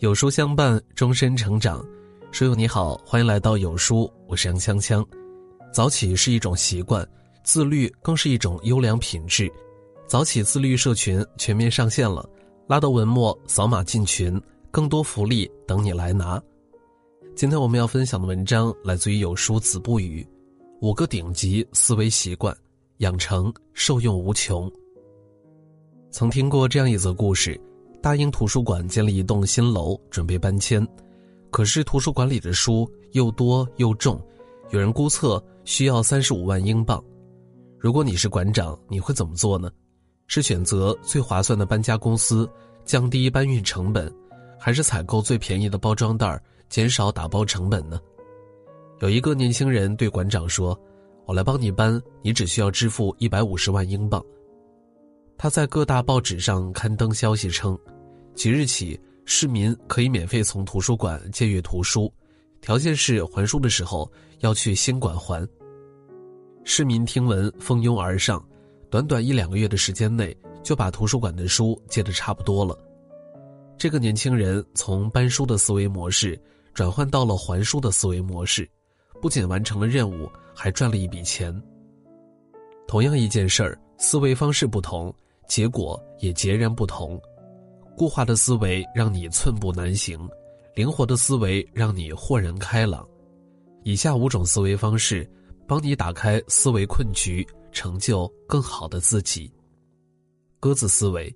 有书相伴，终身成长。书友你好，欢迎来到有书，我是杨锵锵。早起是一种习惯，自律更是一种优良品质。早起自律社群全面上线了，拉到文末扫码进群，更多福利等你来拿。今天我们要分享的文章来自于有书子不语，五个顶级思维习惯，养成受用无穷。曾听过这样一则故事。大英图书馆建了一栋新楼，准备搬迁，可是图书馆里的书又多又重，有人估测需要三十五万英镑。如果你是馆长，你会怎么做呢？是选择最划算的搬家公司，降低搬运成本，还是采购最便宜的包装袋，减少打包成本呢？有一个年轻人对馆长说：“我来帮你搬，你只需要支付一百五十万英镑。”他在各大报纸上刊登消息称，即日起市民可以免费从图书馆借阅图书，条件是还书的时候要去新馆还。市民听闻蜂拥而上，短短一两个月的时间内就把图书馆的书借得差不多了。这个年轻人从搬书的思维模式转换到了还书的思维模式，不仅完成了任务，还赚了一笔钱。同样一件事儿，思维方式不同。结果也截然不同，固化的思维让你寸步难行，灵活的思维让你豁然开朗。以下五种思维方式，帮你打开思维困局，成就更好的自己。鸽子思维。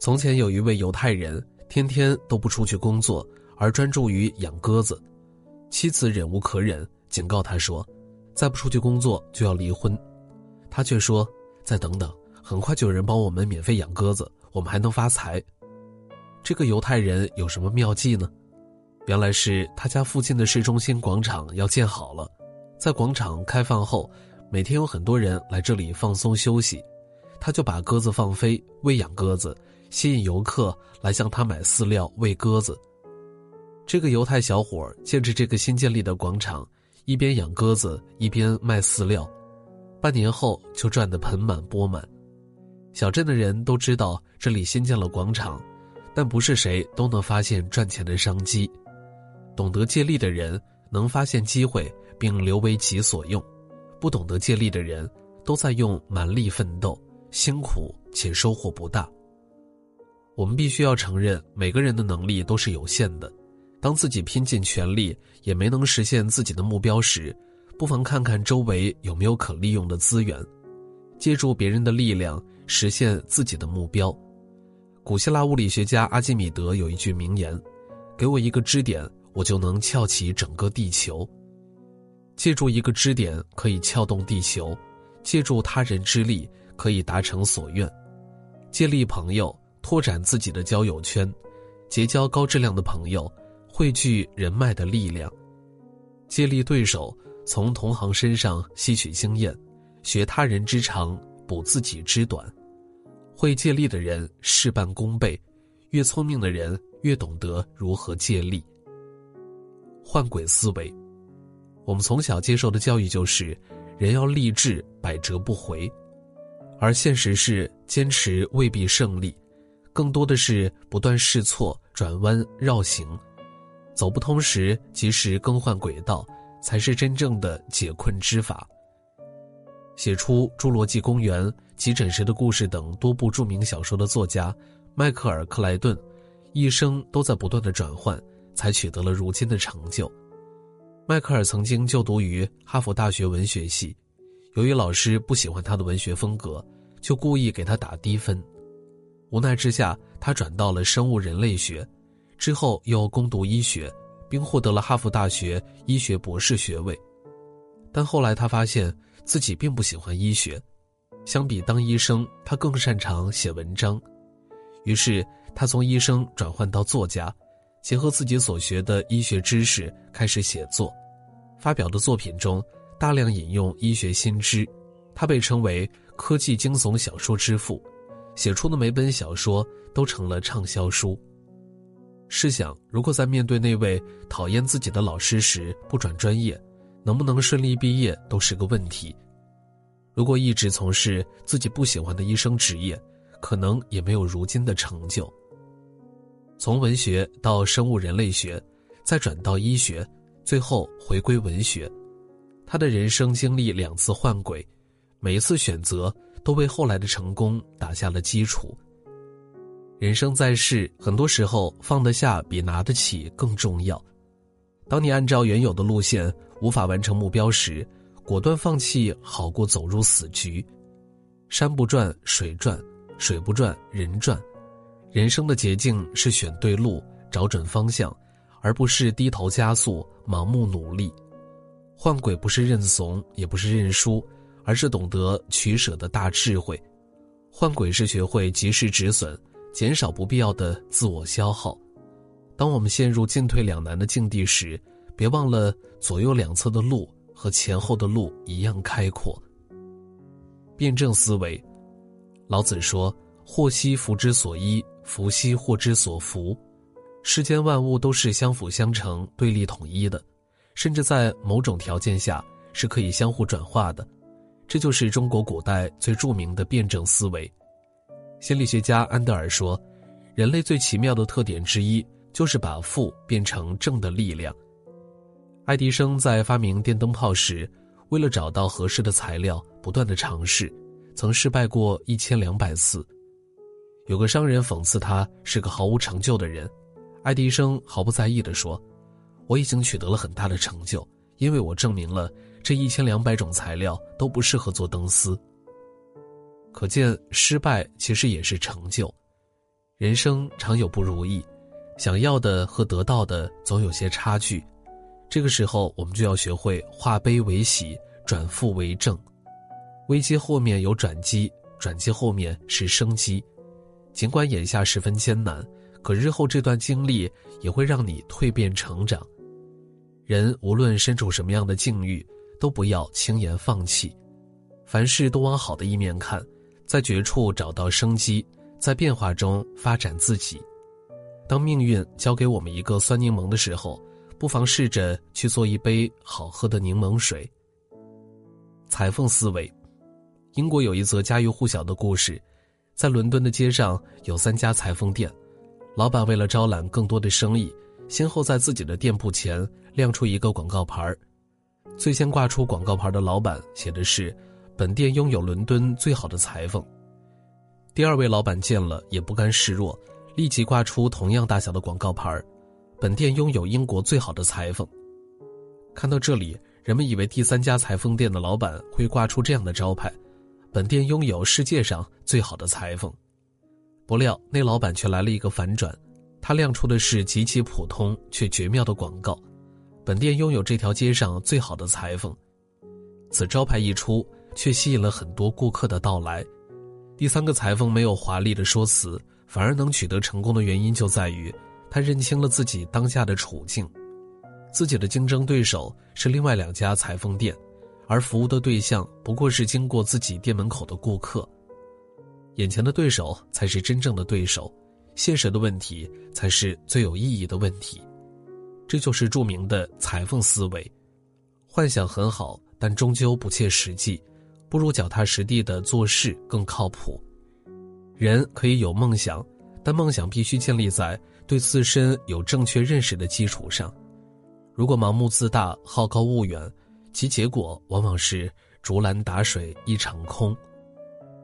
从前有一位犹太人，天天都不出去工作，而专注于养鸽子。妻子忍无可忍，警告他说：“再不出去工作就要离婚。”他却说：“再等等。”很快就有人帮我们免费养鸽子，我们还能发财。这个犹太人有什么妙计呢？原来是他家附近的市中心广场要建好了，在广场开放后，每天有很多人来这里放松休息，他就把鸽子放飞，喂养鸽子，吸引游客来向他买饲料喂鸽子。这个犹太小伙借着这个新建立的广场，一边养鸽子一边卖饲料，半年后就赚得盆满钵满。小镇的人都知道这里新建了广场，但不是谁都能发现赚钱的商机。懂得借力的人能发现机会并留为己所用，不懂得借力的人都在用蛮力奋斗，辛苦且收获不大。我们必须要承认，每个人的能力都是有限的。当自己拼尽全力也没能实现自己的目标时，不妨看看周围有没有可利用的资源，借助别人的力量。实现自己的目标。古希腊物理学家阿基米德有一句名言：“给我一个支点，我就能撬起整个地球。”借助一个支点可以撬动地球，借助他人之力可以达成所愿。借力朋友，拓展自己的交友圈，结交高质量的朋友，汇聚人脉的力量。借力对手，从同行身上吸取经验，学他人之长。补自己之短，会借力的人事半功倍，越聪明的人越懂得如何借力。换轨思维，我们从小接受的教育就是，人要立志，百折不回，而现实是坚持未必胜利，更多的是不断试错、转弯、绕行，走不通时及时更换轨道，才是真正的解困之法。写出《侏罗纪公园》《急诊室的故事》等多部著名小说的作家迈克尔·克莱顿，一生都在不断的转换，才取得了如今的成就。迈克尔曾经就读于哈佛大学文学系，由于老师不喜欢他的文学风格，就故意给他打低分。无奈之下，他转到了生物人类学，之后又攻读医学，并获得了哈佛大学医学博士学位。但后来他发现。自己并不喜欢医学，相比当医生，他更擅长写文章。于是他从医生转换到作家，结合自己所学的医学知识开始写作。发表的作品中大量引用医学新知，他被称为科技惊悚小说之父，写出的每本小说都成了畅销书。试想，如果在面对那位讨厌自己的老师时不转专业，能不能顺利毕业都是个问题。如果一直从事自己不喜欢的医生职业，可能也没有如今的成就。从文学到生物人类学，再转到医学，最后回归文学。他的人生经历两次换轨，每一次选择都为后来的成功打下了基础。人生在世，很多时候放得下比拿得起更重要。当你按照原有的路线无法完成目标时，果断放弃好过走入死局。山不转水转，水不转人转。人生的捷径是选对路，找准方向，而不是低头加速、盲目努力。换轨不是认怂，也不是认输，而是懂得取舍的大智慧。换轨是学会及时止损，减少不必要的自我消耗。当我们陷入进退两难的境地时，别忘了左右两侧的路和前后的路一样开阔。辩证思维，老子说：“祸兮福之所依，福兮祸之所伏。”世间万物都是相辅相成、对立统一的，甚至在某种条件下是可以相互转化的。这就是中国古代最著名的辩证思维。心理学家安德尔说：“人类最奇妙的特点之一。”就是把负变成正的力量。爱迪生在发明电灯泡时，为了找到合适的材料，不断的尝试，曾失败过一千两百次。有个商人讽刺他是个毫无成就的人，爱迪生毫不在意地说：“我已经取得了很大的成就，因为我证明了这一千两百种材料都不适合做灯丝。”可见，失败其实也是成就。人生常有不如意。想要的和得到的总有些差距，这个时候我们就要学会化悲为喜，转负为正。危机后面有转机，转机后面是生机。尽管眼下十分艰难，可日后这段经历也会让你蜕变成长。人无论身处什么样的境遇，都不要轻言放弃，凡事都往好的一面看，在绝处找到生机，在变化中发展自己。当命运交给我们一个酸柠檬的时候，不妨试着去做一杯好喝的柠檬水。裁缝思维，英国有一则家喻户晓的故事，在伦敦的街上有三家裁缝店，老板为了招揽更多的生意，先后在自己的店铺前亮出一个广告牌。最先挂出广告牌的老板写的是：“本店拥有伦敦最好的裁缝。”第二位老板见了也不甘示弱。立即挂出同样大小的广告牌本店拥有英国最好的裁缝。看到这里，人们以为第三家裁缝店的老板会挂出这样的招牌：“本店拥有世界上最好的裁缝。”不料，那老板却来了一个反转，他亮出的是极其普通却绝妙的广告：“本店拥有这条街上最好的裁缝。”此招牌一出，却吸引了很多顾客的到来。第三个裁缝没有华丽的说辞。反而能取得成功的原因就在于，他认清了自己当下的处境，自己的竞争对手是另外两家裁缝店，而服务的对象不过是经过自己店门口的顾客。眼前的对手才是真正的对手，现实的问题才是最有意义的问题。这就是著名的裁缝思维。幻想很好，但终究不切实际，不如脚踏实地的做事更靠谱。人可以有梦想，但梦想必须建立在对自身有正确认识的基础上。如果盲目自大、好高骛远，其结果往往是竹篮打水一场空。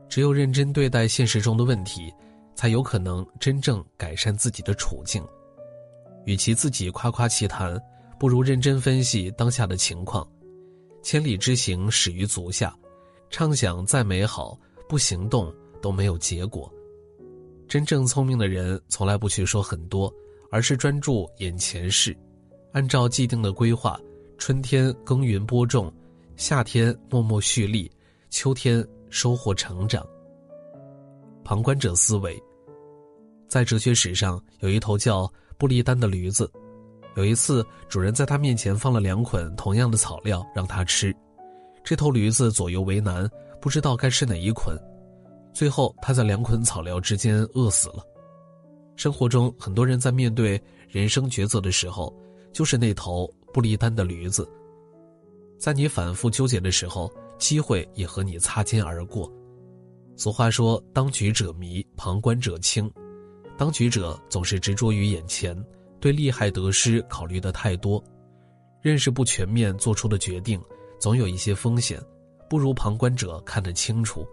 只有认真对待现实中的问题，才有可能真正改善自己的处境。与其自己夸夸其谈，不如认真分析当下的情况。千里之行，始于足下。畅想再美好，不行动。都没有结果。真正聪明的人从来不去说很多，而是专注眼前事，按照既定的规划：春天耕耘播种，夏天默默蓄力，秋天收获成长。旁观者思维，在哲学史上有一头叫布利丹的驴子，有一次主人在他面前放了两捆同样的草料让他吃，这头驴子左右为难，不知道该吃哪一捆。最后，他在两捆草料之间饿死了。生活中，很多人在面对人生抉择的时候，就是那头不离单的驴子。在你反复纠结的时候，机会也和你擦肩而过。俗话说：“当局者迷，旁观者清。”当局者总是执着于眼前，对利害得失考虑的太多，认识不全面，做出的决定总有一些风险，不如旁观者看得清楚。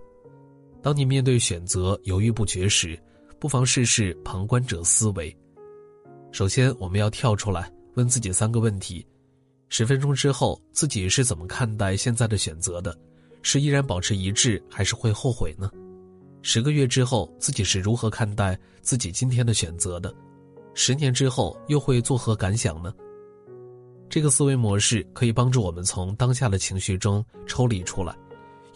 当你面对选择犹豫不决时，不妨试试旁观者思维。首先，我们要跳出来问自己三个问题：十分钟之后，自己是怎么看待现在的选择的？是依然保持一致，还是会后悔呢？十个月之后，自己是如何看待自己今天的选择的？十年之后，又会作何感想呢？这个思维模式可以帮助我们从当下的情绪中抽离出来，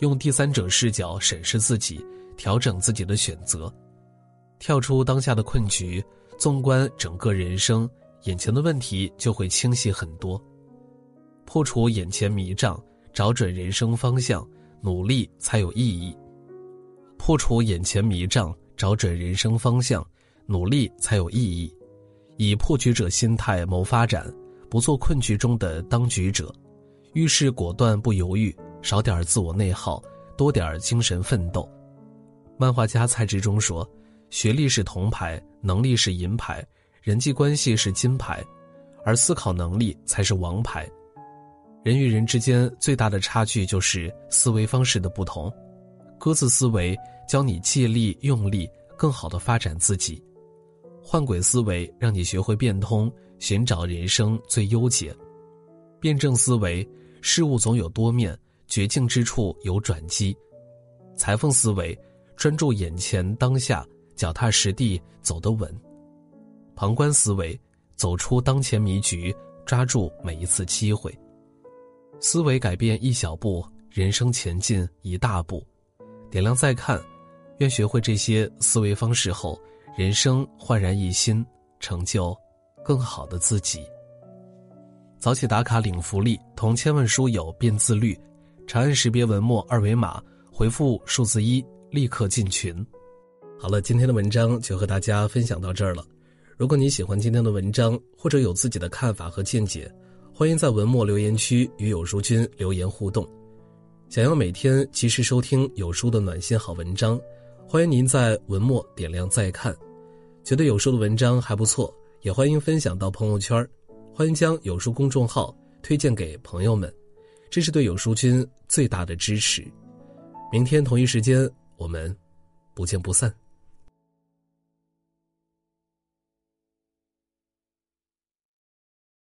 用第三者视角审视自己，调整自己的选择，跳出当下的困局，纵观整个人生，眼前的问题就会清晰很多，破除眼前迷障，找准人生方向，努力才有意义。破除眼前迷障，找准人生方向，努力才有意义。以破局者心态谋发展，不做困局中的当局者。遇事果断不犹豫，少点自我内耗，多点精神奋斗。漫画家蔡志忠说：“学历是铜牌，能力是银牌，人际关系是金牌，而思考能力才是王牌。人与人之间最大的差距就是思维方式的不同。”鸽子思维教你借力用力，更好的发展自己；换轨思维让你学会变通，寻找人生最优解；辩证思维事物总有多面，绝境之处有转机；裁缝思维专注眼前当下，脚踏实地走得稳；旁观思维走出当前迷局，抓住每一次机会。思维改变一小步，人生前进一大步。点亮再看，愿学会这些思维方式后，人生焕然一新，成就更好的自己。早起打卡领福利，同千万书友变自律。长按识别文末二维码，回复数字一，立刻进群。好了，今天的文章就和大家分享到这儿了。如果你喜欢今天的文章，或者有自己的看法和见解，欢迎在文末留言区与有书君留言互动。想要每天及时收听有书的暖心好文章，欢迎您在文末点亮再看。觉得有书的文章还不错，也欢迎分享到朋友圈。欢迎将有书公众号推荐给朋友们，这是对有书君最大的支持。明天同一时间，我们不见不散。